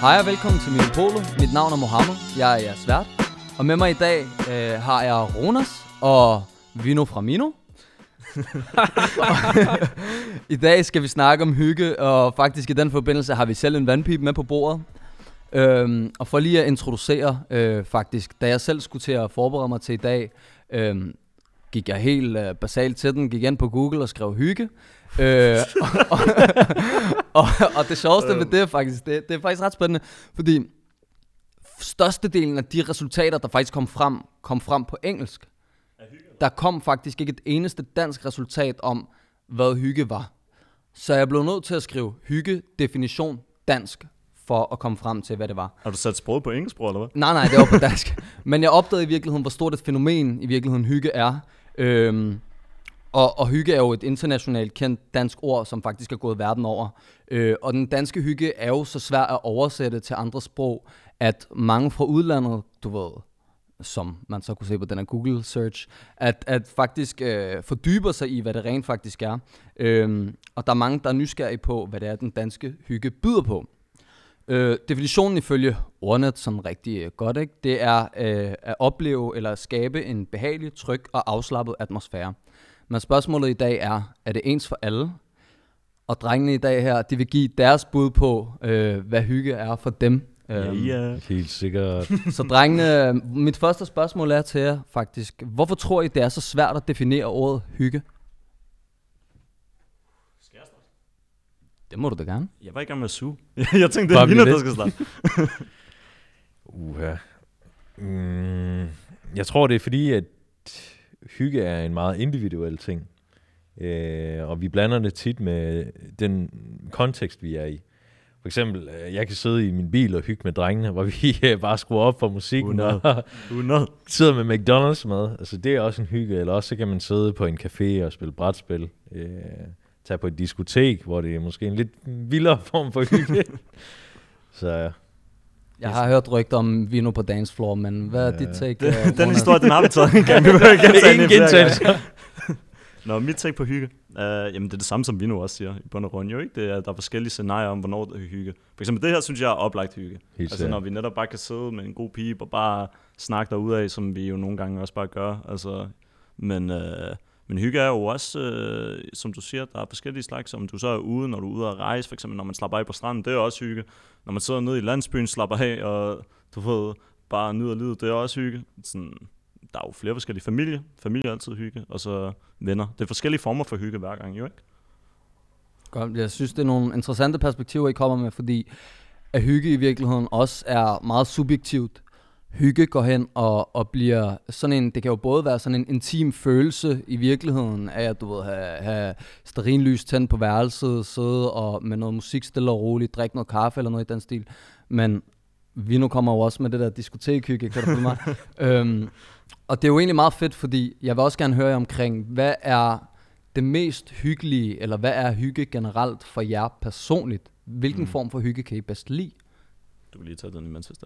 Hej og velkommen til Minipolo. Mit navn er Mohammed. Jeg er jeres vært. Og med mig i dag øh, har jeg Ronas og Vino fra Mino. I dag skal vi snakke om hygge, og faktisk i den forbindelse har vi selv en vandpipe med på bordet. Øhm, og for lige at introducere, øh, faktisk, da jeg selv skulle til at forberede mig til i dag, øh, gik jeg helt øh, basalt til den, gik ind på Google og skrev hygge. øh, og, og, og det sjoveste ved det er faktisk, det, det er faktisk ret spændende, fordi størstedelen af de resultater, der faktisk kom frem, kom frem på engelsk. Der kom faktisk ikke et eneste dansk resultat om, hvad hygge var. Så jeg blev nødt til at skrive hygge, definition, dansk, for at komme frem til, hvad det var. Har du sat sproget på engelsk, eller hvad? Nej, nej, det var på dansk. Men jeg opdagede i virkeligheden, hvor stort et fænomen i virkeligheden hygge er. Øhm, og, og hygge er jo et internationalt kendt dansk ord, som faktisk er gået verden over. Øh, og den danske hygge er jo så svær at oversætte til andre sprog, at mange fra udlandet, du ved, som man så kunne se på den her Google search, at, at faktisk øh, fordyber sig i, hvad det rent faktisk er. Øhm, og der er mange, der er nysgerrige på, hvad det er, den danske hygge byder på. Øh, definitionen ifølge ordnet sådan rigtig øh, godt, ikke? det er øh, at opleve eller skabe en behagelig, tryg og afslappet atmosfære. Men spørgsmålet i dag er, er det ens for alle? Og drengene i dag her, de vil give deres bud på, øh, hvad hygge er for dem. Ja, Øhm, ja. Helt sikkert. Så drengene, mit første spørgsmål er til jer faktisk, hvorfor tror I, det er så svært at definere ordet hygge? Det må du da gerne. Jeg var i gang med at suge. jeg tænkte, det er det? der skal starte. Uha. Mm, jeg tror, det er fordi, at hygge er en meget individuel ting. Øh, og vi blander det tit med den kontekst, vi er i. For eksempel, øh, jeg kan sidde i min bil og hygge med drengene, hvor vi øh, bare skruer op for musikken Uden og Uden noget. sidder med McDonald's mad. Altså, det er også en hygge. Eller også så kan man sidde på en café og spille brætspil. Øh, tage på et diskotek, hvor det er måske en lidt vildere form for hygge. så Jeg har hørt rygter om Vino på dance floor, men hvad er Ja. dit take? Den, den Jonas? historie, den har vi taget en gang. Vi behøver ikke gentage den gentagelse. Nå, mit take på hygge. Uh, jamen, det er det samme, som vi nu også siger i bund og grund, jo ikke? Det er, der er forskellige scenarier om, hvornår det er hygge. For eksempel det her, synes jeg er oplagt hygge. Helt altså, når vi netop bare kan sidde med en god pige og bare snakke derudad, som vi jo nogle gange også bare gør. Altså, men, øh, men hygge er jo også, øh, som du siger, der er forskellige slags. Om du så er ude, når du er ude at rejse, for eksempel når man slapper af på stranden, det er også hygge. Når man sidder nede i landsbyen, slapper af, og du ved, bare nyder livet, det er også hygge. Sådan, der er jo flere forskellige familie. Familie er altid hygge, og så venner. Det er forskellige former for hygge hver gang, jo ikke? Godt, jeg synes, det er nogle interessante perspektiver, I kommer med, fordi at hygge i virkeligheden også er meget subjektivt. Hygge går hen og, og bliver sådan en, det kan jo både være sådan en intim følelse i virkeligheden af at du ved, have, have sterinlys tændt på værelset, sidde og med noget musik stille og roligt, drikke noget kaffe eller noget i den stil. Men vi nu kommer jo også med det der diskotekhygge, kan du følge mig? øhm, og det er jo egentlig meget fedt, fordi jeg vil også gerne høre jer omkring, hvad er det mest hyggelige, eller hvad er hygge generelt for jer personligt? Hvilken mm. Form for hygge kan I bedst lide? Du kan lige tage den imens, hvis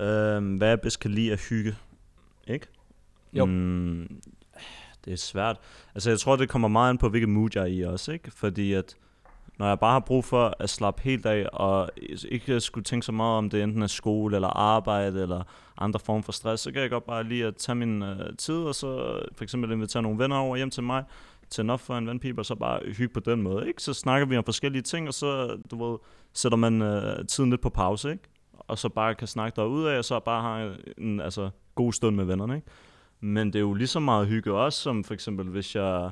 Øhm, hvad jeg bedst kan lide af hygge? Ikke? Jo. Mm, det er svært. Altså, jeg tror, det kommer meget an på, hvilket mood jeg er i også, ikke? Fordi at, når jeg bare har brug for at slappe helt af, og ikke skulle tænke så meget om det enten er skole, eller arbejde, eller andre former for stress, så kan jeg godt bare lige at tage min øh, tid, og så for eksempel invitere nogle venner over hjem til mig, tænde op for en vandpipe, og så bare hygge på den måde, ikke? Så snakker vi om forskellige ting, og så, du ved, sætter man øh, tiden lidt på pause, ikke? Og så bare kan snakke derud af, og så bare har en altså, god stund med vennerne, ikke? Men det er jo lige så meget hygge også, som for eksempel, hvis jeg,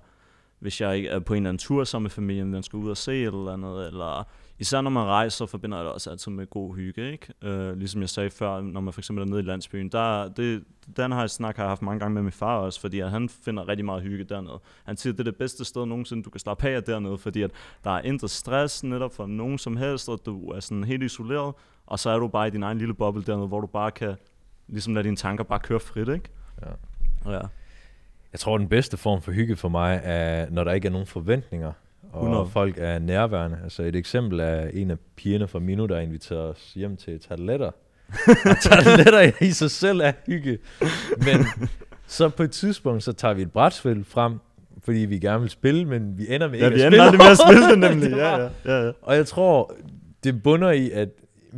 hvis jeg ikke er på en eller anden tur sammen med familien, man skal ud og se et eller andet, eller især når man rejser, forbinder jeg det også altid med god hygge, ikke? Øh, ligesom jeg sagde før, når man for eksempel er nede i landsbyen, der, det, den har jeg snak har jeg haft mange gange med min far også, fordi at han finder rigtig meget hygge dernede. Han siger, at det er det bedste sted nogensinde, du kan slappe af dernede, fordi at der er intet stress netop for nogen som helst, og du er sådan helt isoleret, og så er du bare i din egen lille boble dernede, hvor du bare kan ligesom lade dine tanker bare køre frit, ikke? Ja. Ja. Jeg tror, den bedste form for hygge for mig er, når der ikke er nogen forventninger, og 100. folk er nærværende. Altså et eksempel er en af pigerne fra Mino, der inviterer os hjem til tarteletter. tarteletter i sig selv er hygge. Men så på et tidspunkt, så tager vi et brætspil frem, fordi vi gerne vil spille, men vi ender med Ja, ikke vi at ender spille. aldrig med at spille det nemlig. Ja, ja, ja, ja. Og jeg tror, det bunder i, at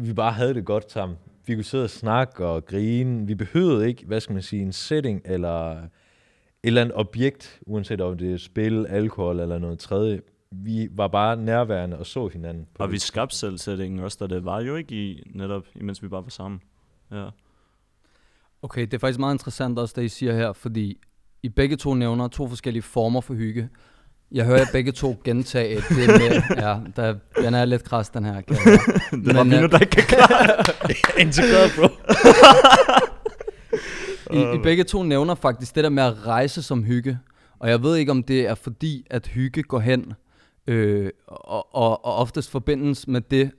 vi bare havde det godt sammen. Vi kunne sidde og snakke og grine. Vi behøvede ikke, hvad skal man sige, en setting eller et eller andet objekt, uanset om det er spil, alkohol eller noget tredje. Vi var bare nærværende og så hinanden. På Og det. vi skabte selv sætningen også, da det var jo ikke i, netop, imens vi bare var sammen. Ja. Okay, det er faktisk meget interessant også, det I siger her, fordi I begge to nævner to forskellige former for hygge. Jeg hører jer begge to gentage det med, ja, der, den er lidt kras, den her. Kan jeg høre. Det var Men, Vino, øh, der ikke kan klare Integreret, bro. I, I begge to nævner faktisk det der med at rejse som hygge. Og jeg ved ikke, om det er fordi, at hygge går hen, øh, og, og, og oftest forbindes med det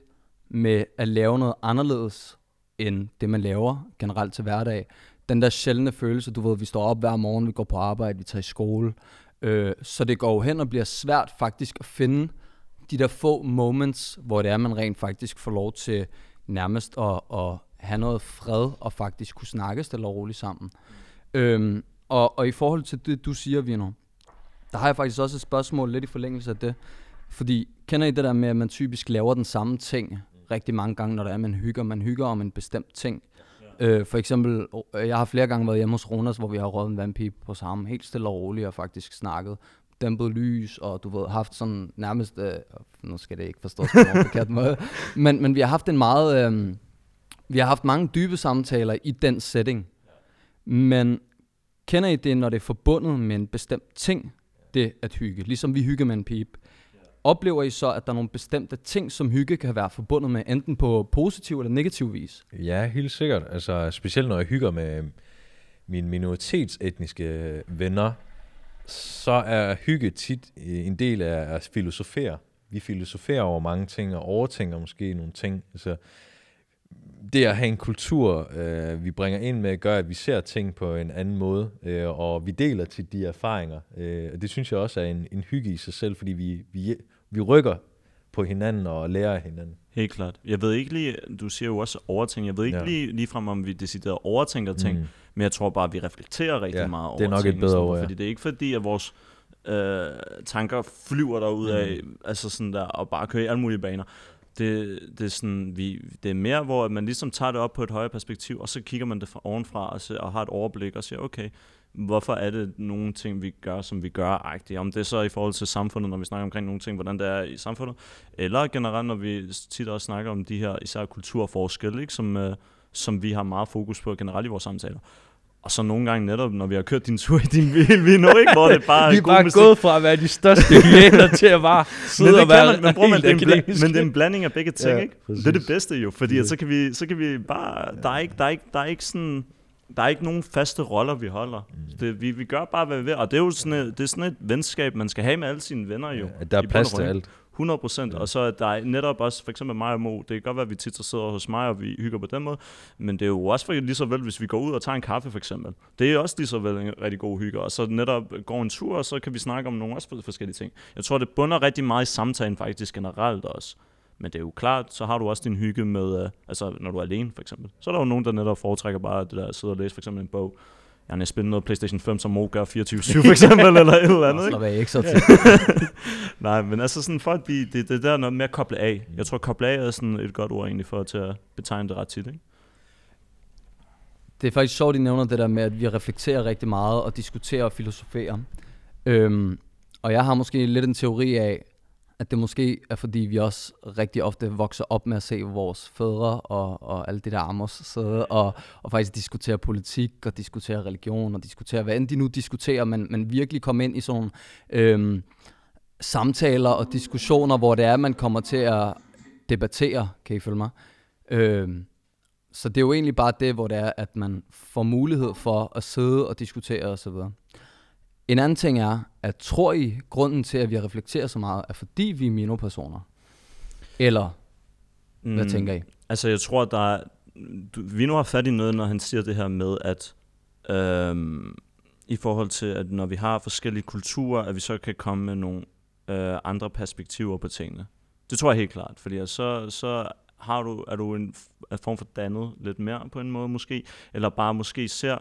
med at lave noget anderledes, end det man laver generelt til hverdag. Den der sjældne følelse, du ved, vi står op hver morgen, vi går på arbejde, vi tager i skole. Øh, så det går jo hen og bliver svært faktisk at finde de der få moments, hvor det er, man rent faktisk får lov til nærmest at, at have noget fred og faktisk kunne snakke stille og roligt sammen. Øhm, og, og i forhold til det, du siger, Vino, der har jeg faktisk også et spørgsmål lidt i forlængelse af det. Fordi, kender I det der med, at man typisk laver den samme ting rigtig mange gange, når det er, man hygger? Man hygger om en bestemt ting. Øh, for eksempel, øh, jeg har flere gange været hjemme hos Ronas, hvor vi har røget en vandpip på sammen, helt stille og roligt og faktisk snakket. Dæmpet lys, og du ved, haft sådan nærmest, øh, nu skal det ikke forstås på en forkert måde, men, men vi har haft en meget, øh, vi har haft mange dybe samtaler i den setting. Men kender I det, når det er forbundet med en bestemt ting, det at hygge? Ligesom vi hygger med en pip. Oplever I så, at der er nogle bestemte ting, som hygge kan være forbundet med, enten på positiv eller negativ vis? Ja, helt sikkert. Altså, specielt når jeg hygger med øh, mine minoritetsetniske øh, venner, så er hygge tit øh, en del af at filosofere. Vi filosoferer over mange ting og overtænker måske nogle ting. Altså, det at have en kultur, øh, vi bringer ind med, gør, at vi ser ting på en anden måde, øh, og vi deler til de erfaringer. Øh, og det synes jeg også er en, en hygge i sig selv, fordi vi, vi, vi rykker på hinanden og lærer af hinanden. Helt klart. Jeg ved ikke lige, du siger jo også overtænk, jeg ved ikke Ja. lige, lige frem, om vi decideret overtænker ting, Mm. men jeg tror bare, at vi reflekterer rigtig Ja, meget over det er nok et ting bedre ord, ja. Fordi det er ikke fordi, at vores øh, tanker flyver derud af, Mm. altså sådan der, og bare kører i alle mulige baner. Det, det, er sådan, vi, det er mere, hvor man ligesom tager det op på et højere perspektiv, og så kigger man det fra ovenfra og, ser, og har et overblik og siger, okay, hvorfor er det nogle ting, vi gør, som vi gør agtigt? Om det er så i forhold til samfundet, når vi snakker omkring nogle ting, hvordan det er i samfundet, eller generelt, når vi tit også snakker om de her især kulturforskelle, ikke? Som, øh, som vi har meget fokus på generelt i vores samtaler. Og så nogle gange netop, når vi har kørt din tur i din bil, vi er nu ikke, hvor det bare vi er bare gået fra at være de største hyæner til at bare Men sidde det, og være man, men, bror, men, det er en men det er en blanding af begge ting, Ja, ja, ikke? præcis. Det er det bedste jo, fordi at så kan vi, så kan vi bare, der er ikke, der er ikke, der er ikke sådan, der er ikke nogen faste roller, vi holder. Mm. Det, vi, vi gør bare, hvad vi vil, og det er jo sådan et, det er sådan et venskab, man skal have med alle sine venner jo. At der er plads til alt. 100 procent, Ja. og så er der netop også, for eksempel mig og Mo, det kan godt være, at vi tit sidder hos mig, og vi hygger på den måde, men det er jo også for lige så vel, hvis vi går ud og tager en kaffe for eksempel. Det er også lige så vel en rigtig god hygge, og så netop går en tur, og så kan vi snakke om nogle også forskellige ting. Jeg tror, det bunder rigtig meget i samtalen faktisk generelt også. Men det er jo klart, så har du også din hygge med, øh, altså når du er alene for eksempel. Så er der jo nogen, der netop foretrækker bare det der at sidde og læse for eksempel en bog. Jeg har spille noget PlayStation 5, som Mo gør 24-7 for eksempel, eller et eller andet. Slap af, ikke så tit. Nej, men altså sådan at blive, det, det der noget med at koble af. Jeg tror, koble af er sådan et godt ord egentlig for til at betegne det ret tit, ikke? Det er faktisk sjovt, I nævner det der med, at vi reflekterer rigtig meget og diskuterer og filosoferer. Øhm, og jeg har måske lidt en teori af, at det måske er fordi, vi også rigtig ofte vokser op med at se vores fædre og, og alle det der Amos sidde og, og faktisk diskutere politik og diskutere religion og diskutere, hvad end de nu diskuterer, men, men virkelig komme ind i sådan øhm, samtaler og diskussioner, hvor det er, man kommer til at debattere, kan I følge mig? Øhm, så det er jo egentlig bare det, hvor det er, at man får mulighed for at sidde og diskutere osv. En anden ting er, at tror I, grunden til, at vi reflekterer så meget, er fordi vi er minopersoner? Eller, mm. hvad tænker I? Altså, jeg tror, der er... Du, vi nu har fat i noget, når han siger det her med, at øhm, i forhold til, at når vi har forskellige kulturer, at vi så kan komme med nogle øh, andre perspektiver på tingene. Det tror jeg helt klart, fordi så, så har du, er du en, en form for dannet lidt mere på en måde måske, eller bare måske ser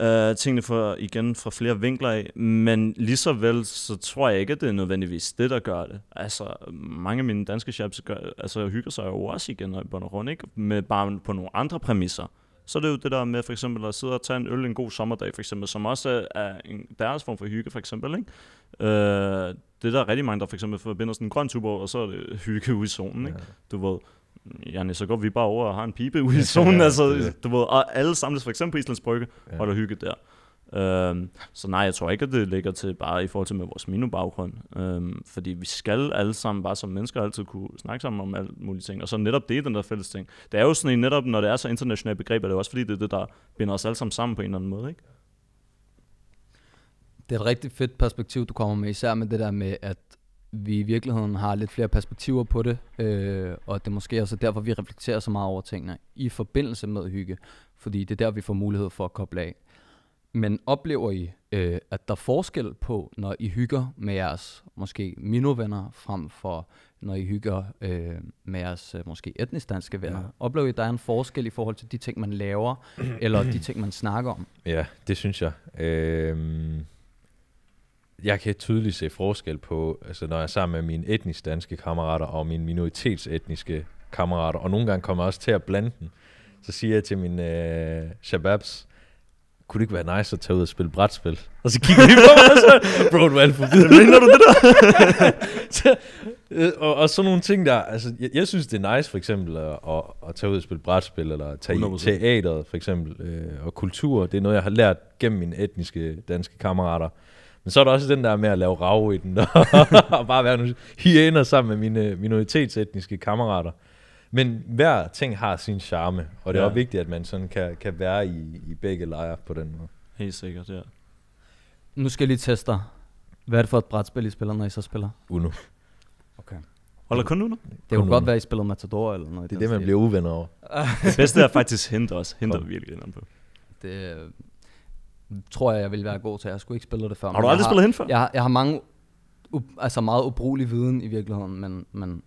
uh, tingene fra, igen fra flere vinkler af, men lige så vel, så tror jeg ikke, at det er nødvendigvis det, der gør det. Altså, mange af mine danske shops gør, altså, hygger sig jo også igen og i bund og grund, ikke? Med bare på nogle andre præmisser. Så er det jo det der med for eksempel at sidde og tage en øl en god sommerdag, for eksempel, som også er en, deres form for hygge, for eksempel. Ikke? Øh, det er der rigtig mange, der for eksempel forbinder sådan en grøn tuborg, og så er det hygge ude i zonen. Ikke? Du ved, Janne, så går vi bare over og har en pibe ude i zonen, ja, altså, du ved, og alle samles for eksempel på Islands Brygge, ja. og der hygge der. Øhm, så nej, jeg tror ikke, at det ligger til bare i forhold til med vores minobaggrund. Øhm, fordi vi skal alle sammen bare som mennesker altid kunne snakke sammen om alle mulige ting. Og så netop det er den der fælles ting. Det er jo sådan en netop, når det er så internationalt begreb, er det også fordi, det er det, der binder os alle sammen sammen på en eller anden måde. Ikke? Det er et rigtig fedt perspektiv, du kommer med, især med det der med, at vi i virkeligheden har lidt flere perspektiver på det, øh, og det er måske også derfor, vi reflekterer så meget over tingene i forbindelse med hygge, fordi det er der, vi får mulighed for at koble af. Men oplever I, øh, at der er forskel på, når I hygger med jeres måske minovenner, frem for når I hygger øh, med jeres øh, måske etnisk danske venner? Ja. Oplever I, at der er en forskel i forhold til de ting, man laver, eller de ting, man snakker om? Ja, det synes jeg. Øh, jeg kan tydeligt se forskel på, altså når jeg er sammen med mine etnisk danske kammerater og mine minoritetsetniske kammerater, og nogle gange kommer jeg også til at blande dem, så siger jeg til mine øh, shababs, kunne det ikke være nice at tage ud og spille brætspil? Og så kigger de på mig, og så, bro, du er alt for vidt. Mener du det der? så, øh, og, og sådan nogle ting der, altså, jeg, jeg synes, det er nice for eksempel at, at, at tage ud og spille brætspil, eller tage 100%. i teateret for eksempel, øh, og kultur. Det er noget, jeg har lært gennem mine etniske danske kammerater. Men så er der også den der med at lave rav i den, og bare være nogle hyener sammen med mine minoritetsetniske kammerater. Men hver ting har sin charme, og det er ja. også vigtigt, at man sådan kan, kan være i, i begge lejre på den måde. Helt sikkert, ja. Nu skal jeg lige teste dig. Hvad er det for et brætspil, I spiller, når I så spiller? Uno. Okay. Holder kun Uno? Det kunne godt være, at I spiller Matador eller noget. Det er det, man bliver uvenner over. det bedste er faktisk hint også. Hint er virkelig på. Det tror jeg, jeg vil være god til. Jeg skulle ikke spille det før. Har du aldrig spillet hint før? Jeg, jeg har mange, altså meget ubrugelig viden i virkeligheden, men, men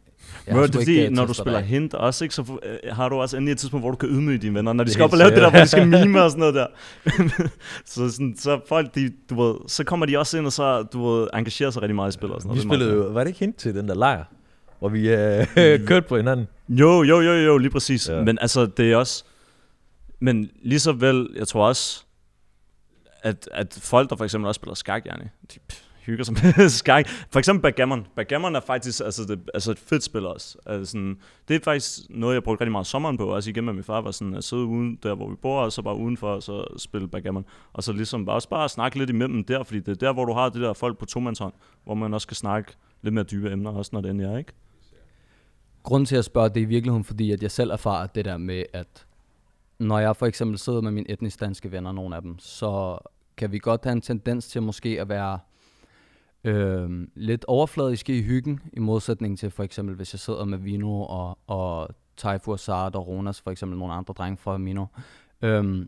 jeg Men det er fordi, når du spiller dig. hint også, ikke, så øh, har du også endelig et tidspunkt, hvor du kan ydmyge dine venner, når de skal op og lave det der, hvor de skal mime og sådan noget der. så, sådan, så folk, de, du ved, så kommer de også ind og så, du ved, engagerer sig rigtig meget i spillet. Og sådan vi noget. spillede jo, var det ikke hint til den der lejr? Hvor vi øh, kørte på hinanden. Jo, jo, jo, jo, lige præcis. Ja. Men altså, det er også... Men lige så vel, jeg tror også, at, at folk, der for eksempel også spiller skak, Janne, de, hygger sig med skak. For eksempel backgammon. Backgammon er faktisk altså, det, altså et fedt spil også. Altså, sådan, det er faktisk noget, jeg brugte rigtig meget sommeren på. Også igen med min far var sådan at sidde uden der, hvor vi bor, og så bare udenfor, og så spille backgammon. Og så ligesom bare, også bare snakke lidt imellem der, fordi det er der, hvor du har det der folk på tomandshånd, hvor man også kan snakke lidt mere dybe emner, også når det er, ikke? Grunden til at spørge, det er i virkeligheden, fordi at jeg selv erfarer det der med, at når jeg for eksempel sidder med mine etnisk danske venner, nogle af dem, så kan vi godt have en tendens til måske at være øh, lidt overfladiske i hyggen, i modsætning til for eksempel, hvis jeg sidder med Vino og, og Taifu og Saad og Ronas, for eksempel nogle andre drenge fra Mino. Øh,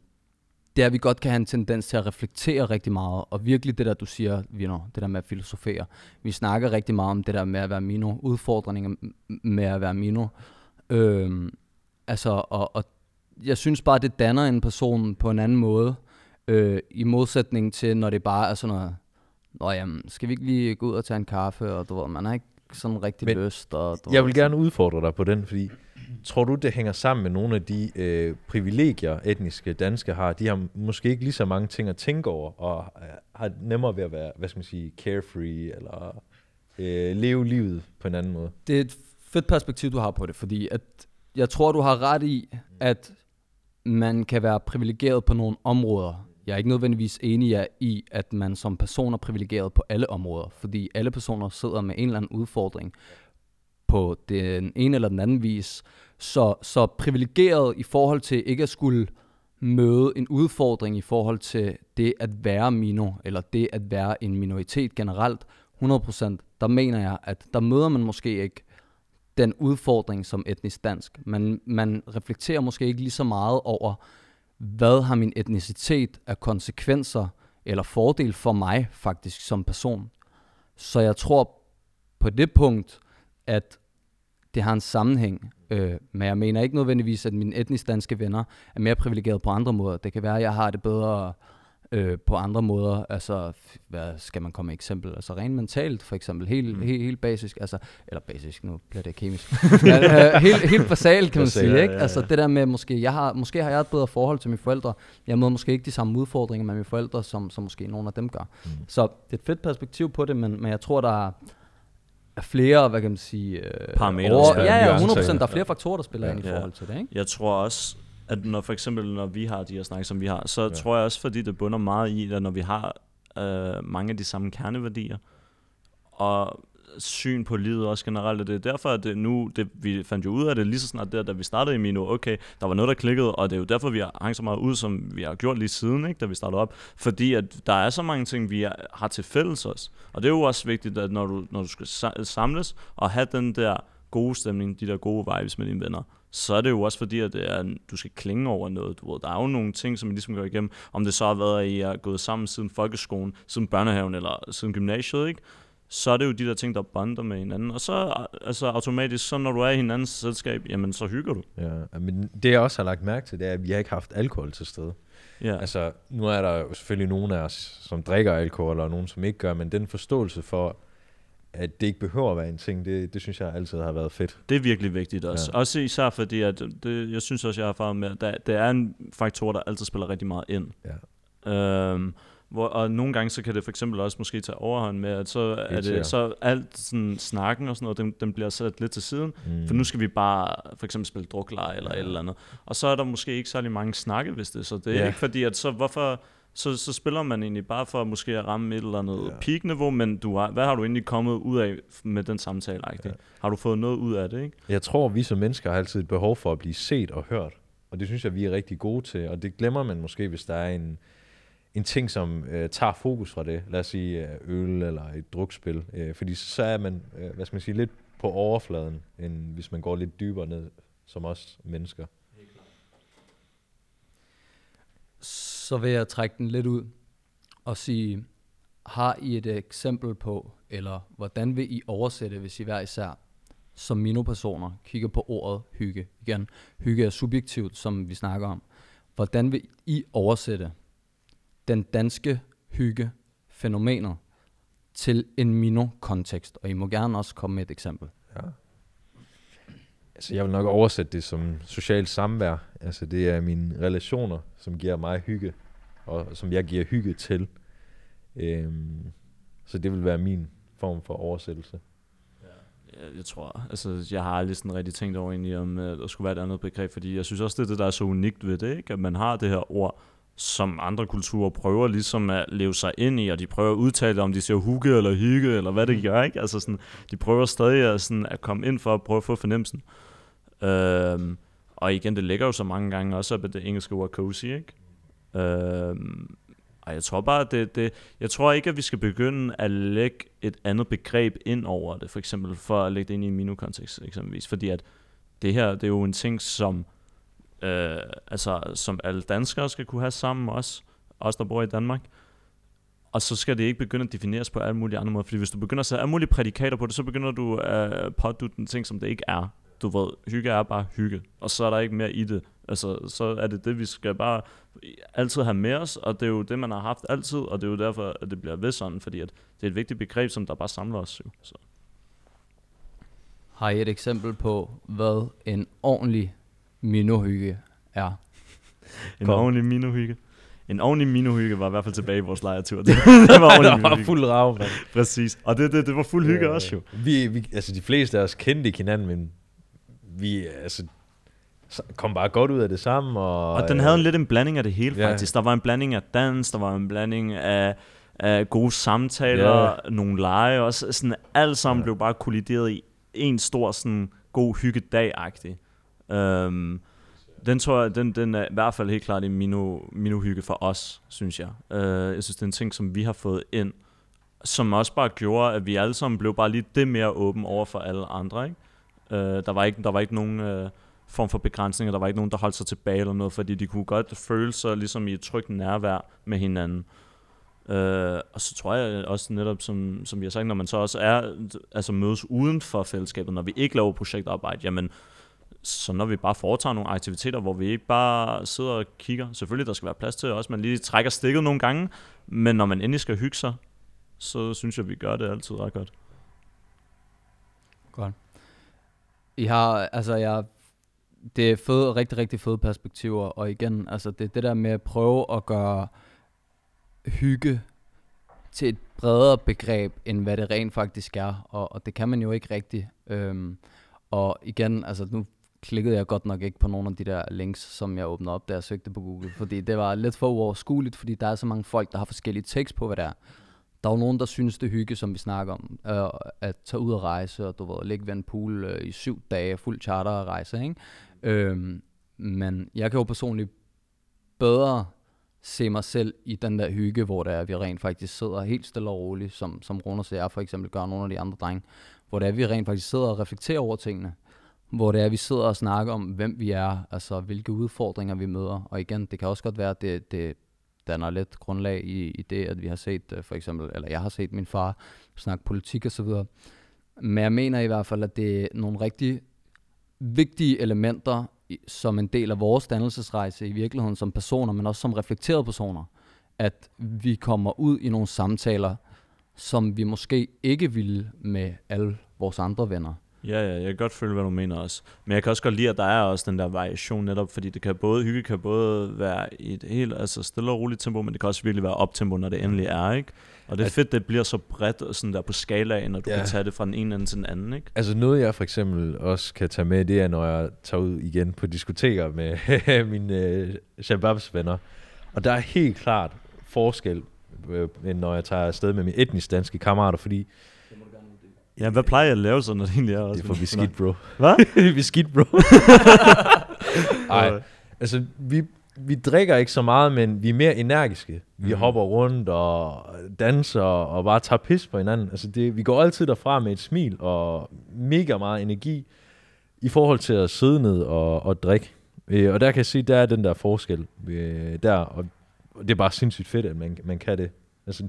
det er, at vi godt kan have en tendens til at reflektere rigtig meget, og virkelig det der, du siger, Vino, det der med at filosofere. Vi snakker rigtig meget om det der med at være Mino, udfordringer med at være Mino. Øh, altså, og, og jeg synes bare, det danner en person på en anden måde, øh, i modsætning til, når det bare er sådan noget, Nå jamen, skal vi ikke lige gå ud og tage en kaffe, og du ved, man har ikke sådan rigtig Men lyst. Og, du jeg vil gerne udfordre dig på den, fordi tror du, det hænger sammen med nogle af de øh, privilegier, etniske danske har? De har måske ikke lige så mange ting at tænke over, og øh, har nemmere ved at være, hvad skal man sige, carefree, eller øh, leve livet på en anden måde. Det er et fedt perspektiv, du har på det, fordi at jeg tror, du har ret i, at man kan være privilegeret på nogle områder, jeg er ikke nødvendigvis enig i, at man som person er privilegeret på alle områder, fordi alle personer sidder med en eller anden udfordring på den ene eller den anden vis. Så, så privilegeret i forhold til ikke at skulle møde en udfordring i forhold til det at være mino, eller det at være en minoritet generelt, 100%, der mener jeg, at der møder man måske ikke den udfordring som etnisk dansk. Man, man reflekterer måske ikke lige så meget over, hvad har min etnicitet af konsekvenser eller fordel for mig faktisk som person. Så jeg tror på det punkt, at det har en sammenhæng. Øh, men jeg mener ikke nødvendigvis, at mine etnisk danske venner er mere privilegerede på andre måder. Det kan være, at jeg har det bedre øh, på andre måder. Altså, hvad skal man komme med eksempel? Altså rent mentalt, for eksempel. Helt, Mm. helt, helt basisk. Altså, eller basisk, nu bliver det kemisk. ja, øh, helt, helt basalt, kan man sige. Ikke? ja, Altså ja. det der med, måske, jeg har, måske har jeg et bedre forhold til mine forældre. Jeg møder måske ikke de samme udfordringer med mine forældre, som, som måske nogle af dem gør. Mm. Så det er et fedt perspektiv på det, men, men jeg tror, der er er flere, hvad kan man sige, øh, Parametre, over, ja, ja, ja, nuancer, 100%, der er flere faktorer, der spiller Ja. ind i forhold til det, ikke? Jeg tror også, at når for eksempel, når vi har de her snakke, som vi har, så Ja. tror jeg også, fordi det bunder meget i, at når vi har øh, mange af de samme kerneværdier, og syn på livet også generelt, og det er derfor, at det nu, det, vi fandt jo ud af det lige så snart der, da vi startede i Mino, okay, der var noget, der klikkede, og det er jo derfor, vi har hængt så meget ud, som vi har gjort lige siden, ikke, da vi startede op, fordi at der er så mange ting, vi har til fælles også, og det er jo også vigtigt, at når du, når du skal sa- samles, og have den der gode stemning, de der gode vibes med dine venner, så er det jo også fordi, at det er, du skal klinge over noget. Du ved. Der er jo nogle ting, som I ligesom går igennem, om det så har været, at I er gået sammen siden folkeskolen, siden børnehaven eller siden gymnasiet, ikke? så er det jo de der ting, der bonder med hinanden. Og så altså automatisk, så når du er i hinandens selskab, jamen så hygger du. Ja, men det jeg også har lagt mærke til, det er, at vi har ikke haft alkohol til stede. Ja. Altså, nu er der jo selvfølgelig nogen af os, som drikker alkohol, og nogen, som ikke gør, men den forståelse for, at det ikke behøver at være en ting, det, det synes jeg altid har været fedt. det er virkelig vigtigt også. Ja. Også især fordi, at det, jeg synes også, jeg har erfaret med, at der, der er en faktor, der altid spiller rigtig meget ind. Ja. Øhm, hvor, og nogle gange så kan det for eksempel også måske tage overhånd med, at så er Helt det så alt sådan snakken og sådan noget, den, den bliver sat lidt til siden, Mm. for nu skal vi bare for eksempel spille drukleje eller Ja. et eller andet. Og så er der måske ikke særlig mange snakke, hvis det så det er Ja. ikke fordi, at så hvorfor så, så spiller man egentlig bare for måske at ramme et eller andet Ja. peak-niveau, men du har, hvad har du egentlig kommet ud af med den samtale? Ja. Har du fået noget ud af det, ikke? Jeg tror, vi som mennesker har altid et behov for at blive set og hørt. Og det synes jeg, vi er rigtig gode til. Og det glemmer man måske, hvis der er en, en ting, som øh, tager fokus fra det. Lad os sige øh, øl eller et drukspil. Øh, fordi så er man, øh, hvad skal man sige, lidt på overfladen, end hvis man går lidt dybere ned som os mennesker. Så vil jeg trække den lidt ud og sige, har I et eksempel på, eller hvordan vil I oversætte, hvis I hver især som minopersoner kigger på ordet hygge? Igen, hygge er subjektivt, som vi snakker om. Hvordan vil I oversætte den danske hygge fænomenet til en mino-kontekst? Og I må gerne også komme med et eksempel. Ja. Altså, jeg vil nok oversætte det som socialt samvær. Altså, det er mine relationer, som giver mig hygge, og som jeg giver hygge til. Øhm, så det vil være min form for oversættelse. Jeg, jeg tror, altså jeg har aldrig sådan rigtig tænkt over egentlig, om uh, der skulle være et andet begreb, fordi jeg synes også, det er det, der er så unikt ved det, ikke? at man har det her ord, som andre kulturer prøver ligesom at leve sig ind i, og de prøver at udtale om de siger hugge eller hygge, eller hvad det gør, ikke? Altså sådan, de prøver stadig at, sådan, at komme ind for at prøve at få fornemmelsen. Øhm, og igen, det ligger jo så mange gange også op det engelske ord cozy, ikke? Øhm, og jeg tror bare, det, det, jeg tror ikke, at vi skal begynde at lægge et andet begreb ind over det, for eksempel for at lægge det ind i en minokontekst eksempelvis, fordi at det her, det er jo en ting, som, øh, altså, som alle danskere skal kunne have sammen også, os der bor i Danmark, og så skal det ikke begynde at defineres på alle mulige andre måder, fordi hvis du begynder at sætte alle mulige prædikater på det, så begynder du at uh, pådutte en ting, som det ikke er. Du ved, hygge er bare hygge, og så er der ikke mere i det. Altså, så er det det, vi skal bare altid have med os, og det er jo det, man har haft altid, og det er jo derfor, at det bliver ved sådan, fordi at det er et vigtigt begreb, som der bare samler os jo. Så. Har I et eksempel på, hvad en ordentlig minohygge er? En Kom. ordentlig minohygge. En ordentlig minohygge var i hvert fald tilbage i vores lejretur. Det, det var Der var fuld rav. Præcis. Og det, det, det var fuld hygge Øh, også jo. Vi, vi, altså, de fleste af os kendte ikke hinanden, men vi altså, så- kom bare godt ud af det sammen. Og, Og den havde en lidt en blanding af det hele Ja. faktisk. Der var en blanding af dans, der var en blanding af, af gode samtaler, Ja. nogle lege også. Sådan alt sammen Ja. blev bare kollideret i en stor sådan god hyggedag-agtig. Um, den tror jeg, den, den er i hvert fald helt klart en mino, mino-hygge for os, synes jeg. Uh, jeg synes, det er en ting, som vi har fået ind, som også bare gjorde, at vi alle sammen blev bare lige det mere åben over for alle andre, ikke? Øh, der, var ikke, der var ikke nogen øh, form for begrænsninger, der var ikke nogen, der holdt sig tilbage eller noget, fordi de kunne godt føle sig ligesom i et trygt nærvær med hinanden. Øh, og så tror jeg også netop, som, som vi har sagt, når man så også er, altså mødes uden for fællesskabet, når vi ikke laver projektarbejde, jamen, så når vi bare foretager nogle aktiviteter, hvor vi ikke bare sidder og kigger, selvfølgelig der skal være plads til også, man lige trækker stikket nogle gange, men når man endelig skal hygge sig, så synes jeg, vi gør det altid ret godt. Godt. I har, altså jeg, det er fede, rigtig, rigtig fede perspektiver, og igen, altså det det der med at prøve at gøre hygge til et bredere begreb, end hvad det rent faktisk er, og, og det kan man jo ikke rigtigt. Øhm, og igen, altså nu klikkede jeg godt nok ikke på nogle af de der links, som jeg åbnede op, da jeg søgte på Google, fordi det var lidt for uoverskueligt, fordi der er så mange folk, der har forskellige tekst på, hvad det er. Der er jo nogen, der synes, det er hygge, som vi snakker om, øh, at tage ud og rejse, og du ved, ligge ved en pool øh, i syv dage, fuld charter og rejse, ikke? Øh, men jeg kan jo personligt bedre se mig selv i den der hygge, hvor der er, vi rent faktisk sidder helt stille og roligt, som, som Rune og jeg for eksempel gør nogle af de andre drenge, hvor det er, vi rent faktisk sidder og reflekterer over tingene, hvor det er, vi sidder og snakker om, hvem vi er, altså hvilke udfordringer vi møder, og igen, det kan også godt være, at det, det danner lidt grundlag i, i det, at vi har set, øh, for eksempel, eller jeg har set min far snakke politik og så videre, men jeg mener i hvert fald, at det er nogle rigtig vigtige elementer som en del af vores dannelsesrejse i virkeligheden som personer, men også som reflekterede personer, at vi kommer ud i nogle samtaler, som vi måske ikke ville med alle vores andre venner. Ja, ja, jeg kan godt føle, hvad du mener også. Men jeg kan også godt lide, at der er også den der variation netop, fordi det kan både, hygge kan både være i et helt altså stille og roligt tempo, men det kan også virkelig være optempo, når det endelig er, ikke? Og det er fedt, det bliver så bredt og sådan der på skalaen, når du ja. kan tage det fra den ene ende til den anden, ikke? Altså noget, jeg for eksempel også kan tage med, det er, når jeg tager ud igen på diskoteker med mine øh, Shababs venner. Og der er helt klart forskel, øh, når jeg tager afsted med mine etnisk danske kammerater, fordi Ja, hvad plejer jeg at lave så, når det egentlig er også? Det er for vi skidt, bro. Hvad? vi skidt, bro. Nej, altså vi, vi drikker ikke så meget, men vi er mere energiske. Vi mm. hopper rundt og danser og bare tager pis på hinanden. Altså det, vi går altid derfra med et smil og mega meget energi i forhold til at sidde ned og, og drikke. Øh, og der kan jeg sige, der er den der forskel øh, der, og det er bare sindssygt fedt, at man, man kan det. Altså,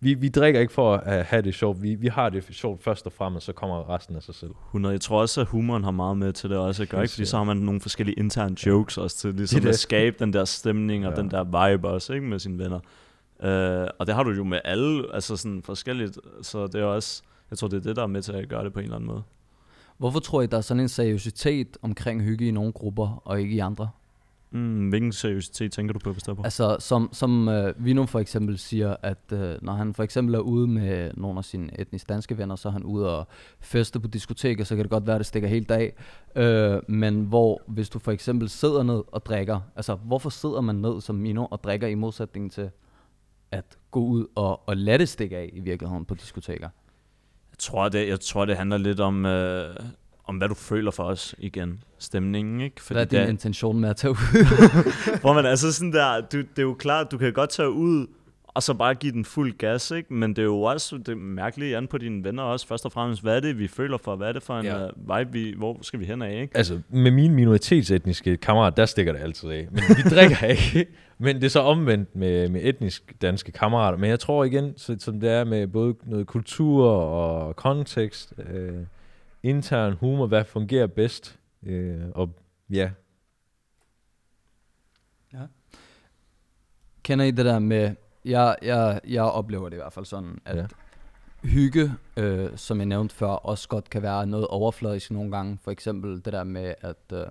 vi, vi drikker ikke for at have det sjovt. Vi, vi har det sjovt først og fremmest, så kommer resten af sig selv. 100. Jeg tror også, at humoren har meget med til det også. Gør, ikke? Fordi så har man nogle forskellige interne jokes også til ligesom det at skabe den der stemning og ja. den der vibe også ikke? med sine venner. Uh, og det har du jo med alle, altså sådan forskelligt. Så det er også, jeg tror, det er det, der er med til at gøre det på en eller anden måde. Hvorfor tror I, der er sådan en seriøsitet omkring hygge i nogle grupper, og ikke i andre? Mm, hvilken seriøsitet tænker du på, hvis der på? Altså, som, som øh, Vino for eksempel siger, at øh, når han for eksempel er ude med nogle af sine etnisk danske venner, så er han ude og feste på diskoteker, så kan det godt være, at det stikker helt af. Øh, men hvor, hvis du for eksempel sidder ned og drikker, altså hvorfor sidder man ned som Vino og drikker i modsætning til at gå ud og, og lade det stikke af i virkeligheden på diskoteker? Jeg tror, det, jeg tror, det handler lidt om, øh, om hvad du føler for os igen. Stemningen, ikke? Fordi hvad er din der, intention med at tage ud? hvor man altså sådan der, du, det er jo klart, du kan godt tage ud, og så bare give den fuld gas, ikke? Men det er jo også det er mærkelige an på dine venner også, først og fremmest. Hvad er det, vi føler for? Hvad er det for en ja. uh, vibe, vi, hvor skal vi hen af, ikke? Altså, med mine minoritetsetniske kammerater, der stikker det altid af. Men vi drikker ikke. Men det er så omvendt med, med etnisk danske kammerater. Men jeg tror igen, så, som det er med både noget kultur og kontekst, øh, intern humor, hvad fungerer bedst. Øh, og ja. ja. Kender I det der med, jeg, jeg, jeg oplever det i hvert fald sådan, at ja. hygge, øh, som jeg nævnte før, også godt kan være noget overfladisk nogle gange. For eksempel det der med, at... Øh,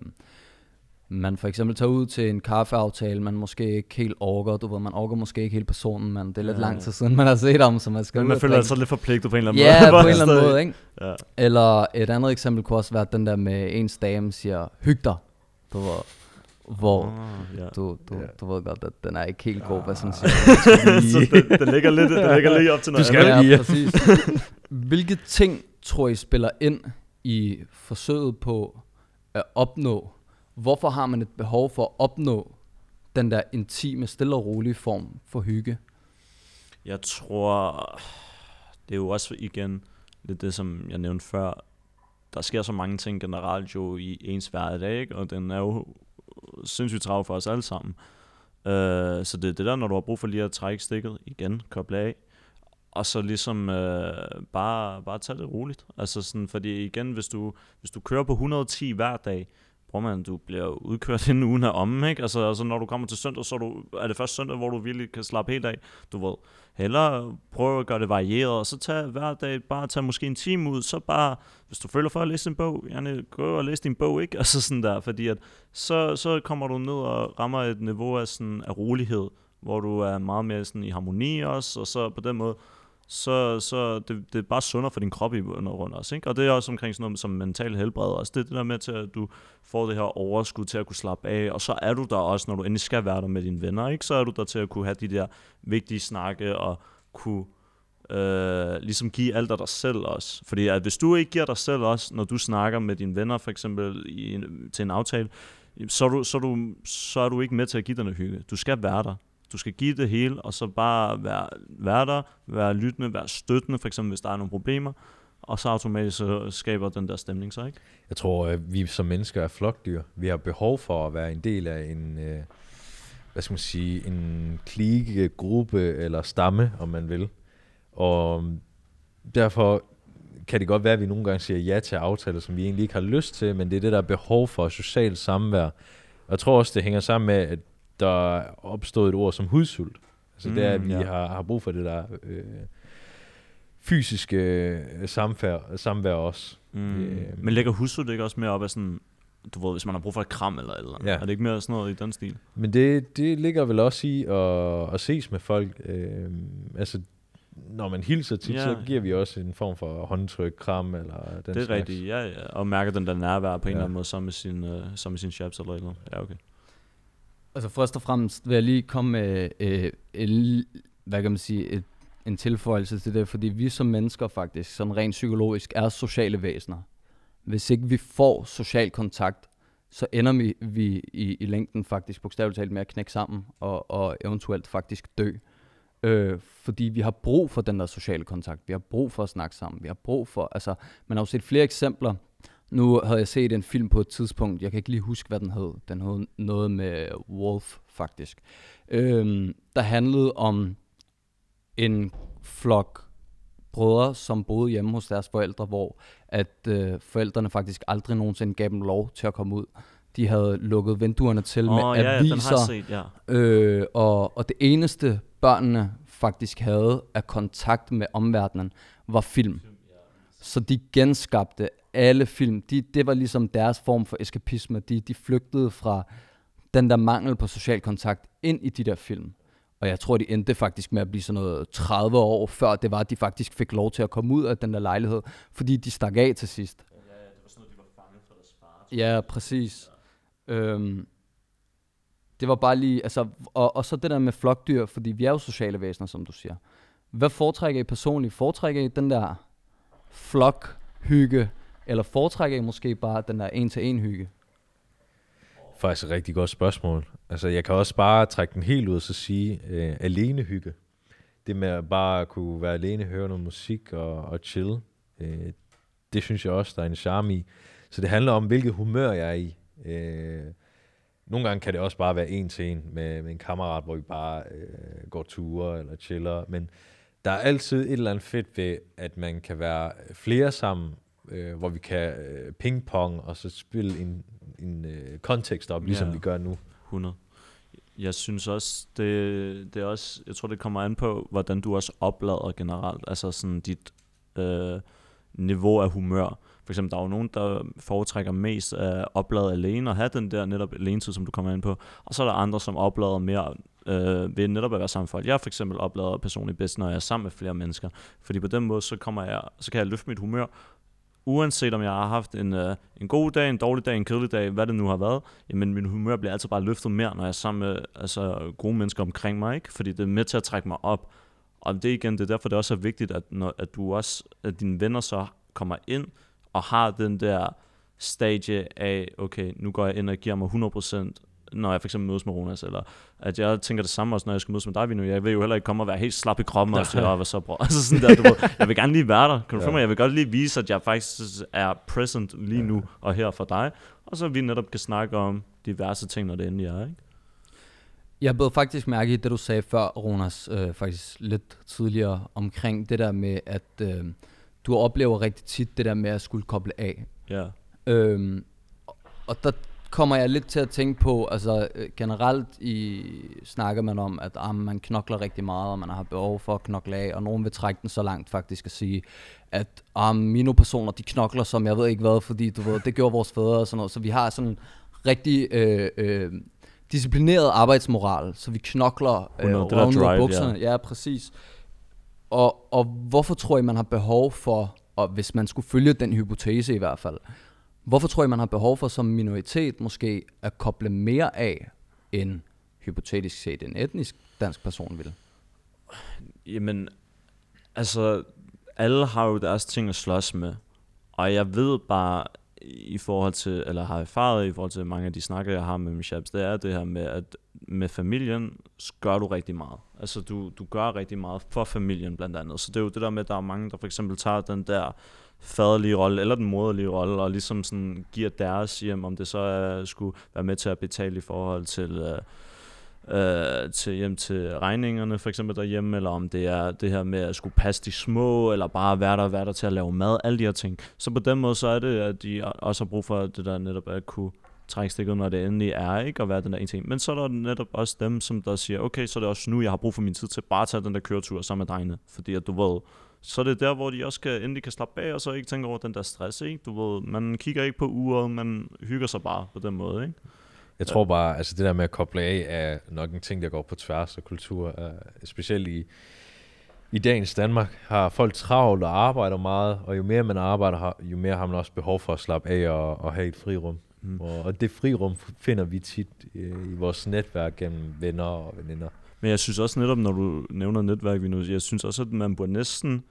man for eksempel tager ud til en kaffeaftale, man måske ikke helt orker, du ved, man orker måske ikke helt personen, men det er lidt ja. lang tid siden, man har set om, så man skal Men man føler sig altså lidt forpligtet på en eller anden ja, måde. Ja, på en eller anden måde, ikke? Ja. Eller et andet eksempel kunne også være den der med ens dame siger, hyg dig, du ved, hvor oh, ja. du, du, ja. du ved godt, at den er ikke helt god, hvad sådan siger. så den, den, ligger lidt, den ligger lidt op til noget du skal. Ja, præcis. Hvilke ting tror I spiller ind i forsøget på at opnå Hvorfor har man et behov for at opnå den der intime, stille og rolige form for hygge? Jeg tror, det er jo også igen lidt det, som jeg nævnte før. Der sker så mange ting generelt jo i ens hverdag, ikke? og den er jo sindssygt travl for os alle sammen. Uh, så det er det der, når du har brug for lige at trække stikket igen, koble af, og så ligesom øh, bare, bare tage det roligt. Altså sådan, fordi igen, hvis du, hvis du kører på 110 hver dag, bror man, du bliver udkørt en uge om, ikke? Altså, altså, når du kommer til søndag, så er, du, er det først søndag, hvor du virkelig kan slappe helt af. Du ved, hellere prøve at gøre det varieret, og så tage hver dag, bare tage måske en time ud, så bare, hvis du føler for at læse en bog, gerne gå og læse din bog, ikke? Altså sådan der, fordi at, så, så kommer du ned og rammer et niveau af, sådan, af rolighed, hvor du er meget mere sådan i harmoni også, og så på den måde, så, så det, det er bare sundere for din krop i rundt også. Ikke? Og det er også omkring sådan noget som mental helbred også. Det er det der med til, at du får det her overskud til at kunne slappe af, og så er du der også, når du endelig skal være der med dine venner, ikke? så er du der til at kunne have de der vigtige snakke og kunne øh, ligesom give alt af dig selv også. Fordi at hvis du ikke giver dig selv også, når du snakker med dine venner for eksempel i en, til en aftale, så er, du, så, er du, så er du ikke med til at give den hygge. Du skal være der. Du skal give det hele, og så bare være, være der, være lyttende, være støttende, for eksempel hvis der er nogle problemer, og så automatisk så skaber den der stemning så, ikke? Jeg tror, at vi som mennesker er flokdyr. Vi har behov for at være en del af en, øh, hvad skal man sige, en klike, gruppe eller stamme, om man vil. Og derfor kan det godt være, at vi nogle gange siger ja til aftaler, som vi egentlig ikke har lyst til, men det er det, der er behov for socialt samvær. Jeg tror også, det hænger sammen med, at der er opstået et ord som hudsult. Altså mm, det er, at vi ja. har, har brug for det der øh, fysiske øh, samvær, samvær også. Mm. Øh, Men lægger hudsult ikke også mere op af sådan, du ved, hvis man har brug for et kram eller eller Ja. Er det ikke mere sådan noget i den stil? Men det, det ligger vel også i at, at ses med folk. Øh, altså, når man hilser tit, ja. så giver vi også en form for håndtryk, kram eller den Det er slags. rigtigt, ja, ja. Og mærker den der nærvær på en ja. eller anden måde sammen med sin, uh, sammen med sin chaps eller noget. Ja, okay. Altså først og fremmest vil jeg lige komme med øh, en, hvad kan man sige, et, en tilføjelse til det, fordi vi som mennesker faktisk, sådan rent psykologisk, er sociale væsener. Hvis ikke vi får social kontakt, så ender vi, vi i, i længden faktisk bogstaveligt talt med at knække sammen og, og eventuelt faktisk dø. Øh, fordi vi har brug for den der sociale kontakt. Vi har brug for at snakke sammen. Vi har brug for, altså, man har jo set flere eksempler nu havde jeg set en film på et tidspunkt, jeg kan ikke lige huske, hvad den hed. Den hed noget med Wolf, faktisk. Øhm, der handlede om en flok brødre, som boede hjemme hos deres forældre, hvor at øh, forældrene faktisk aldrig nogensinde gav dem lov til at komme ud. De havde lukket vinduerne til oh, med ja, aviser, ja, set, ja. øh, og, og det eneste børnene faktisk havde af kontakt med omverdenen, var film. Så de genskabte alle film, de, det var ligesom deres form for eskapisme. De, de flygtede fra den der mangel på social kontakt ind i de der film. Og jeg tror, de endte faktisk med at blive sådan noget 30 år før det var, at de faktisk fik lov til at komme ud af den der lejlighed, fordi de stak af til sidst. Ja, ja det var sådan noget, de var fanget for deres far. Ja, præcis. Ja. Øhm, det var bare lige, altså, og, og så det der med flokdyr, fordi vi er jo sociale væsener, som du siger. Hvad foretrækker I personligt? Foretrækker I den der flok hygge, eller foretrækker I måske bare den der en-til-en hygge? Faktisk et rigtig godt spørgsmål. Altså, jeg kan også bare trække den helt ud og så sige øh, alene hygge. Det med at bare kunne være alene, høre noget musik og, og chill, øh, det synes jeg også, der er en charme i. Så det handler om, hvilket humør jeg er i. Øh, nogle gange kan det også bare være en til en med, med en kammerat, hvor vi bare øh, går ture eller chiller. Men der er altid et eller andet fedt ved, at man kan være flere sammen, øh, hvor vi kan øh, pingpong og så spille en, en øh, kontekst op, ligesom ja, vi gør nu. 100. Jeg synes også, det, det er også, jeg tror det kommer an på, hvordan du også oplader generelt, altså sådan dit øh, niveau af humør. For eksempel, der er jo nogen, der foretrækker mest at oplade alene og have den der netop alene som du kommer ind på. Og så er der andre, som oplader mere øh, ved netop at være sammen med folk. Jeg for eksempel oplader personligt bedst, når jeg er sammen med flere mennesker. Fordi på den måde, så, kommer jeg, så kan jeg løfte mit humør, uanset om jeg har haft en, øh, en god dag, en dårlig dag, en kedelig dag, hvad det nu har været, jamen min humør bliver altid bare løftet mere, når jeg er sammen med altså, gode mennesker omkring mig, ikke? fordi det er med til at trække mig op. Og det igen, det er derfor, det også er vigtigt, at, når, at du også, at dine venner så kommer ind og har den der stage af, okay, nu går jeg ind og giver mig 100% når jeg for eksempel mødes med Ronas, eller at jeg tænker det samme også, når jeg skal mødes med dig, Vino. Jeg vil jo heller ikke komme og være helt slap i kroppen og sige, hvad så bro. Altså sådan der, du ved, jeg vil gerne lige være der. Kan du ja. mig? Jeg vil godt lige vise, at jeg faktisk er present lige nu og her for dig. Og så vi netop kan snakke om diverse ting, når det endelig er, ikke? Jeg blev faktisk mærke i det, du sagde før, Ronas, øh, faktisk lidt tidligere, omkring det der med, at øh, du oplever rigtig tit det der med at skulle koble af. Ja. Øhm, og der kommer jeg lidt til at tænke på, altså øh, generelt i, snakker man om, at ah, man knokler rigtig meget, og man har behov for at knokle af, og nogen vil trække den så langt faktisk at sige, at ah, mine personer, de knokler som jeg ved ikke hvad, fordi du ved, det gjorde vores fædre og sådan noget, så vi har sådan rigtig øh, øh, disciplineret arbejdsmoral, så vi knokler øh, 100, det der røven ud af drive, bukserne. Ja. ja, præcis. Og, og hvorfor tror I, man har behov for, og hvis man skulle følge den hypotese i hvert fald, hvorfor tror I, man har behov for som minoritet måske at koble mere af, end hypotetisk set en etnisk dansk person vil? Jamen, altså, alle har jo deres ting at slås med. Og jeg ved bare, i forhold til, eller har erfaret i forhold til mange af de snakker, jeg har med min chaps, det er det her med, at med familien gør du rigtig meget. Altså du, du gør rigtig meget for familien blandt andet. Så det er jo det der med, at der er mange, der for eksempel tager den der faderlige rolle, eller den moderlige rolle, og ligesom sådan giver deres hjem, om det så er, skulle være med til at betale i forhold til, øh, øh, til hjem til regningerne, for eksempel derhjemme, eller om det er det her med at skulle passe de små, eller bare være der, være der til at lave mad, alle de her ting. Så på den måde, så er det, at de også har brug for det der netop at kunne trække stikket, når det endelig er, ikke? Og være den der en ting. Men så er der netop også dem, som der siger, okay, så er det også nu, jeg har brug for min tid til bare at tage den der køretur sammen med drengene. Fordi at du ved, så er det der, hvor de også kan, endelig kan slappe af, og så ikke tænke over den der stress, ikke? Du ved, man kigger ikke på uret, man hygger sig bare på den måde, ikke? Jeg tror bare, altså det der med at koble af, er nok en ting, der går på tværs af kultur. Uh, specielt i, i dagens Danmark har folk travlt og arbejder meget, og jo mere man arbejder, jo mere har man også behov for at slappe af og, og have et frirum. Mm. Og, og det frirum finder vi tit øh, i vores netværk gennem venner og veninder. Men jeg synes også netop, når du nævner netværk, vi nu, jeg synes også, at man burde næsten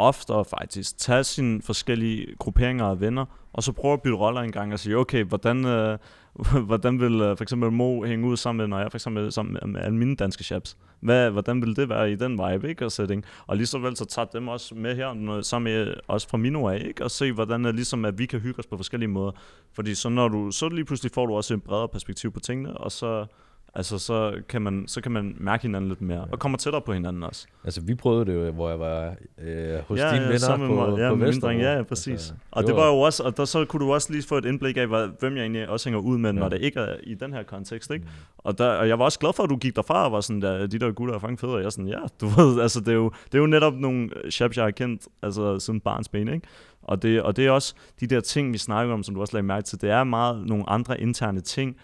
oftere faktisk tage sine forskellige grupperinger af venner, og så prøve at bytte roller en gang og sige, okay, hvordan, øh, hvordan vil øh, for eksempel Mo hænge ud sammen med, når jeg for eksempel sammen med alle mine danske chaps? Hvad, hvordan vil det være i den vibe, ikke? Og, setting? og lige så vel så tager dem også med her, sammen med os fra Mino af, ikke? Og se, hvordan er, ligesom, at vi kan hygge os på forskellige måder. Fordi så, når du, så lige pludselig får du også et bredere perspektiv på tingene, og så, Altså, så kan, man, så kan man mærke hinanden lidt mere, og kommer tættere på hinanden også. Altså, vi prøvede det jo, hvor jeg var øh, hos ja, dine ja, venner på, ja, på Vesterbro. Ja, ja, præcis. Altså, og det var, jo også, og der, så kunne du også lige få et indblik af, hvad, hvem jeg egentlig også hænger ud med, når ja. det ikke er i den her kontekst, ikke? Mm. Og, der, og jeg var også glad for, at du gik derfra og var sådan, der, de der gutter er fange fede, og jeg er sådan, ja, du ved, altså, det er jo, det er jo netop nogle chaps, jeg har kendt, altså siden barns ben, ikke? Og det, og det er også de der ting, vi snakker om, som du også lagde mærke til, det er meget nogle andre interne ting,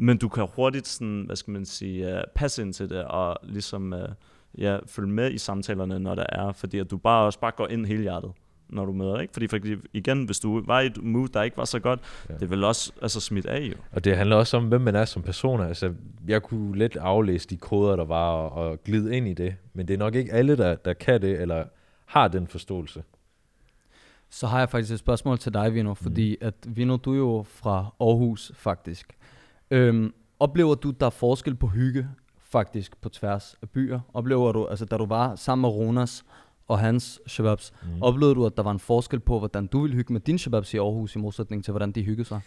men du kan hurtigt sådan, hvad skal man sige, uh, passe ind til det, og ligesom uh, ja, følge med i samtalerne, når der er, fordi at du bare også bare går ind hele hjertet når du møder, ikke? Fordi, fordi igen, hvis du var i et mood, der ikke var så godt, ja. det vil også altså, smidt af jo. Og det handler også om, hvem man er som person. Altså, jeg kunne let aflæse de koder, der var, og, og glide ind i det. Men det er nok ikke alle, der, der kan det, eller har den forståelse. Så har jeg faktisk et spørgsmål til dig, Vino, fordi mm. at Vino, du er jo fra Aarhus, faktisk. Øhm, oplever du, der er forskel på hygge, faktisk, på tværs af byer? Oplever du, altså da du var sammen med Ronas og hans shababs, mm. oplevede du, at der var en forskel på, hvordan du ville hygge med dine shababs i Aarhus, i modsætning til, hvordan de hyggede sig?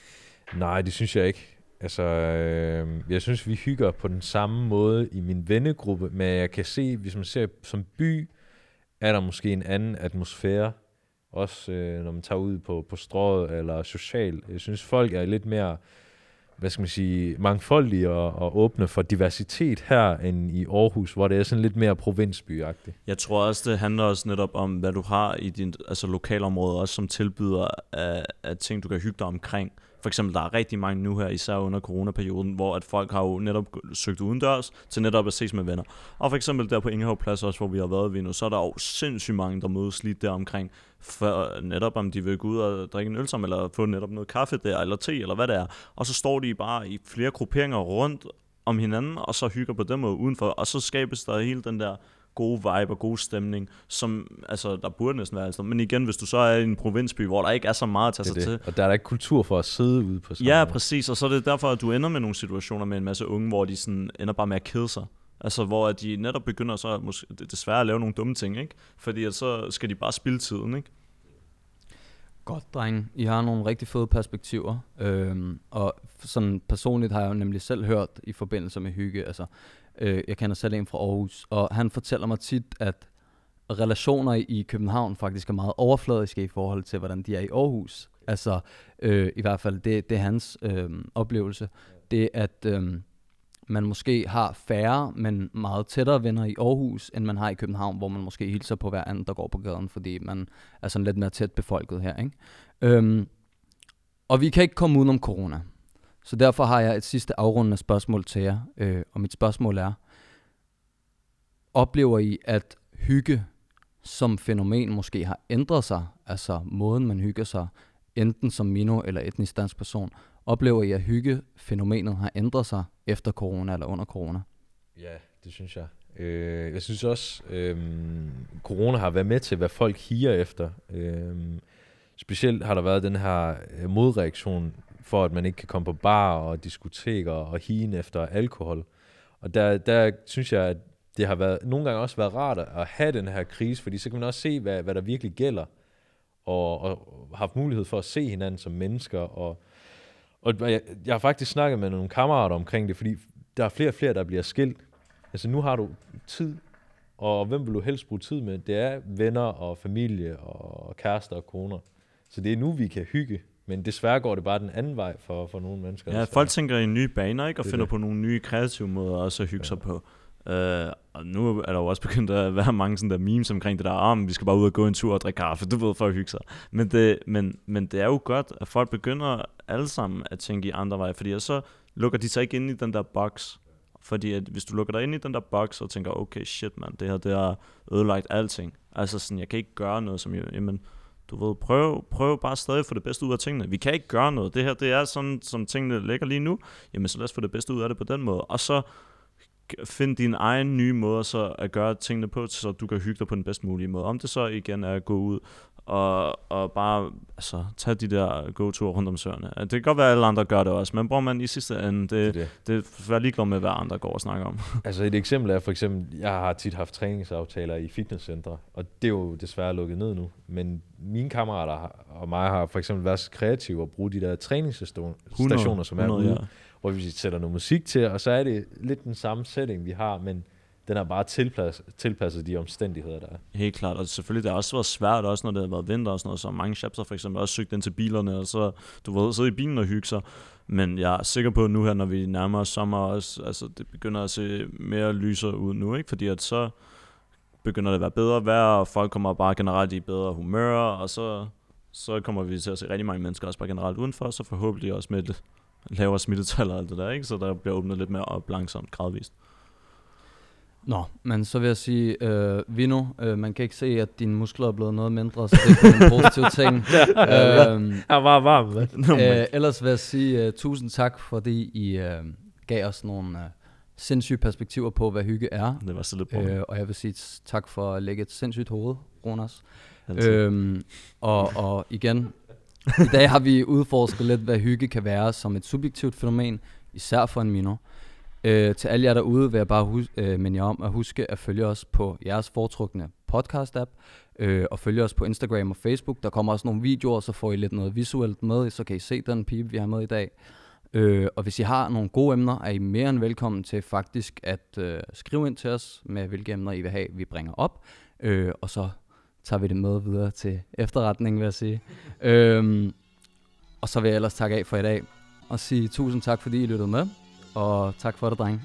Nej, det synes jeg ikke. Altså, øh, jeg synes, vi hygger på den samme måde i min vennegruppe, men jeg kan se, hvis man ser som by, er der måske en anden atmosfære, også øh, når man tager ud på, på strået eller socialt. Jeg synes, folk er lidt mere hvad skal man sige, mangfoldige og, og åbne for diversitet her end i Aarhus, hvor det er sådan lidt mere provinsbyagtigt. Jeg tror også, det handler også netop om, hvad du har i din altså lokalområde, også som tilbyder af, af ting, du kan hygge dig omkring. For eksempel, der er rigtig mange nu her, især under coronaperioden, hvor at folk har jo netop søgt udendørs til netop at ses med venner. Og for eksempel der på Ingehav Plads også, hvor vi har været ved nu, så er der jo sindssygt mange, der mødes lige der omkring, for netop om de vil gå ud og drikke en øl sammen, eller få netop noget kaffe der, eller te, eller hvad det er. Og så står de bare i flere grupperinger rundt om hinanden, og så hygger på den måde udenfor, og så skabes der hele den der gode vibe og god stemning, som altså, der burde næsten være. Altså. Men igen, hvis du så er i en provinsby, hvor der ikke er så meget at tage sig det. til. Og der er der ikke kultur for at sidde ude på samme Ja, præcis. Og så er det derfor, at du ender med nogle situationer med en masse unge, hvor de sådan ender bare med at kede sig. Altså, hvor de netop begynder så måske, desværre at lave nogle dumme ting, ikke? Fordi så skal de bare spille tiden, ikke? Godt, drenge. I har nogle rigtig fede perspektiver. Øhm, og sådan personligt har jeg jo nemlig selv hørt i forbindelse med hygge. Altså, øh, jeg kender selv en fra Aarhus, og han fortæller mig tit, at relationer i København faktisk er meget overfladiske i forhold til, hvordan de er i Aarhus. Altså, øh, i hvert fald, det, det er hans øh, oplevelse. Det at øh, man måske har færre, men meget tættere venner i Aarhus, end man har i København, hvor man måske hilser på hver anden, der går på gaden, fordi man er sådan lidt mere tæt befolket her. Ikke? Øhm, og vi kan ikke komme udenom corona. Så derfor har jeg et sidste afrundende spørgsmål til jer, øh, og mit spørgsmål er, oplever I, at hygge som fænomen måske har ændret sig, altså måden man hygger sig, enten som mino eller etnisk dansk person, oplever I, at hyggefænomenet har ændret sig efter corona eller under corona? Ja, det synes jeg. Øh, jeg synes også, øh, corona har været med til, hvad folk higer efter. Øh, specielt har der været den her modreaktion for, at man ikke kan komme på bar og diskoteker og hine efter alkohol. Og der, der synes jeg, at det har været, nogle gange også været rart at have den her krise, fordi så kan man også se, hvad, hvad der virkelig gælder, og, og haft mulighed for at se hinanden som mennesker. Og, og jeg, jeg har faktisk snakket med nogle kammerater omkring det, fordi der er flere og flere, der bliver skilt. Altså nu har du tid, og hvem vil du helst bruge tid med? Det er venner og familie og kærester og koner. Så det er nu, vi kan hygge. Men desværre går det bare den anden vej for, for nogle mennesker. Ja, folk tænker i nye baner, ikke? Og Det er finder det. på nogle nye kreative måder også at hygge Ja. sig på. Uh, og nu er der jo også begyndt at være mange sådan der memes omkring det der, ah, men vi skal bare ud og gå en tur og drikke kaffe, du ved, for at hygge sig. Men det, men, men det er jo godt, at folk begynder alle sammen at tænke i andre veje, fordi så lukker de sig ikke ind i den der boks. Fordi at hvis du lukker dig ind i den der boks og tænker, okay, shit mand, det her det har ødelagt alting. Altså sådan, jeg kan ikke gøre noget, som jeg, jamen, du ved, prøv, prøv bare stadig at få det bedste ud af tingene. Vi kan ikke gøre noget. Det her, det er sådan, som tingene ligger lige nu. Jamen, så lad os få det bedste ud af det på den måde. Og så find din egen nye måde så at gøre tingene på, så du kan hygge dig på den bedst mulige måde. Om det så igen er at gå ud og, og bare altså, tage de der go-ture rundt om søerne. Det kan godt være, at alle andre gør det også, men bruger man i sidste ende, Det det, det. det er ligeglad med, hvad andre går og snakker om. Altså et eksempel er for eksempel, jeg har tit haft træningsaftaler i fitnesscentre, og det er jo desværre lukket ned nu. Men mine kammerater og mig har for eksempel været så kreative at bruge de der træningsstationer, som er 100, ude, ja hvor vi sætter noget musik til, og så er det lidt den samme setting, vi har, men den er bare tilpasset, tilpasset de omstændigheder, der er. Helt klart, og selvfølgelig det har også været svært, også når det har været vinter og sådan noget, så mange shops har for eksempel også søgt ind til bilerne, og så, du ved, sidde i bilen og hygge sig. Men jeg er sikker på, at nu her, når vi nærmer os sommer også, altså det begynder at se mere lyser ud nu, ikke? Fordi at så begynder det at være bedre vejr, og folk kommer bare generelt i bedre humør, og så, så kommer vi til at se rigtig mange mennesker også bare generelt udenfor, så forhåbentlig også med lidt lavere smittetal og alt det der, ikke? Så der bliver åbnet lidt mere op langsomt, gradvist. Nå, men så vil jeg sige, øh, Vino, øh, man kan ikke se, at dine muskler er blevet noget mindre, så det er en positiv ting. øhm, Jeg var varm, hvad? Øh, ellers vil jeg sige uh, tusind tak, fordi I øh, gav os nogle uh, sindssyge perspektiver på, hvad hygge er. det var så lidt. Øh, og jeg vil sige tak for at lægge et sindssygt hoved, Ronas. Øhm, og, og igen, i dag har vi udforsket lidt, hvad hygge kan være som et subjektivt fænomen, især for en minor. Øh, til alle jer derude vil jeg bare hus- øh, minde jer om at huske at følge os på jeres foretrukne podcast-app, øh, og følge os på Instagram og Facebook. Der kommer også nogle videoer, så får I lidt noget visuelt med, så kan I se den pipe, vi har med i dag. Øh, og hvis I har nogle gode emner, er I mere end velkommen til faktisk at øh, skrive ind til os med, hvilke emner I vil have, vi bringer op. Øh, og så tager vi det med videre til efterretning, vil jeg sige. øhm, og så vil jeg ellers takke af for i dag, og sige tusind tak, fordi I lyttede med, og tak for det, dreng.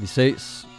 Vi ses.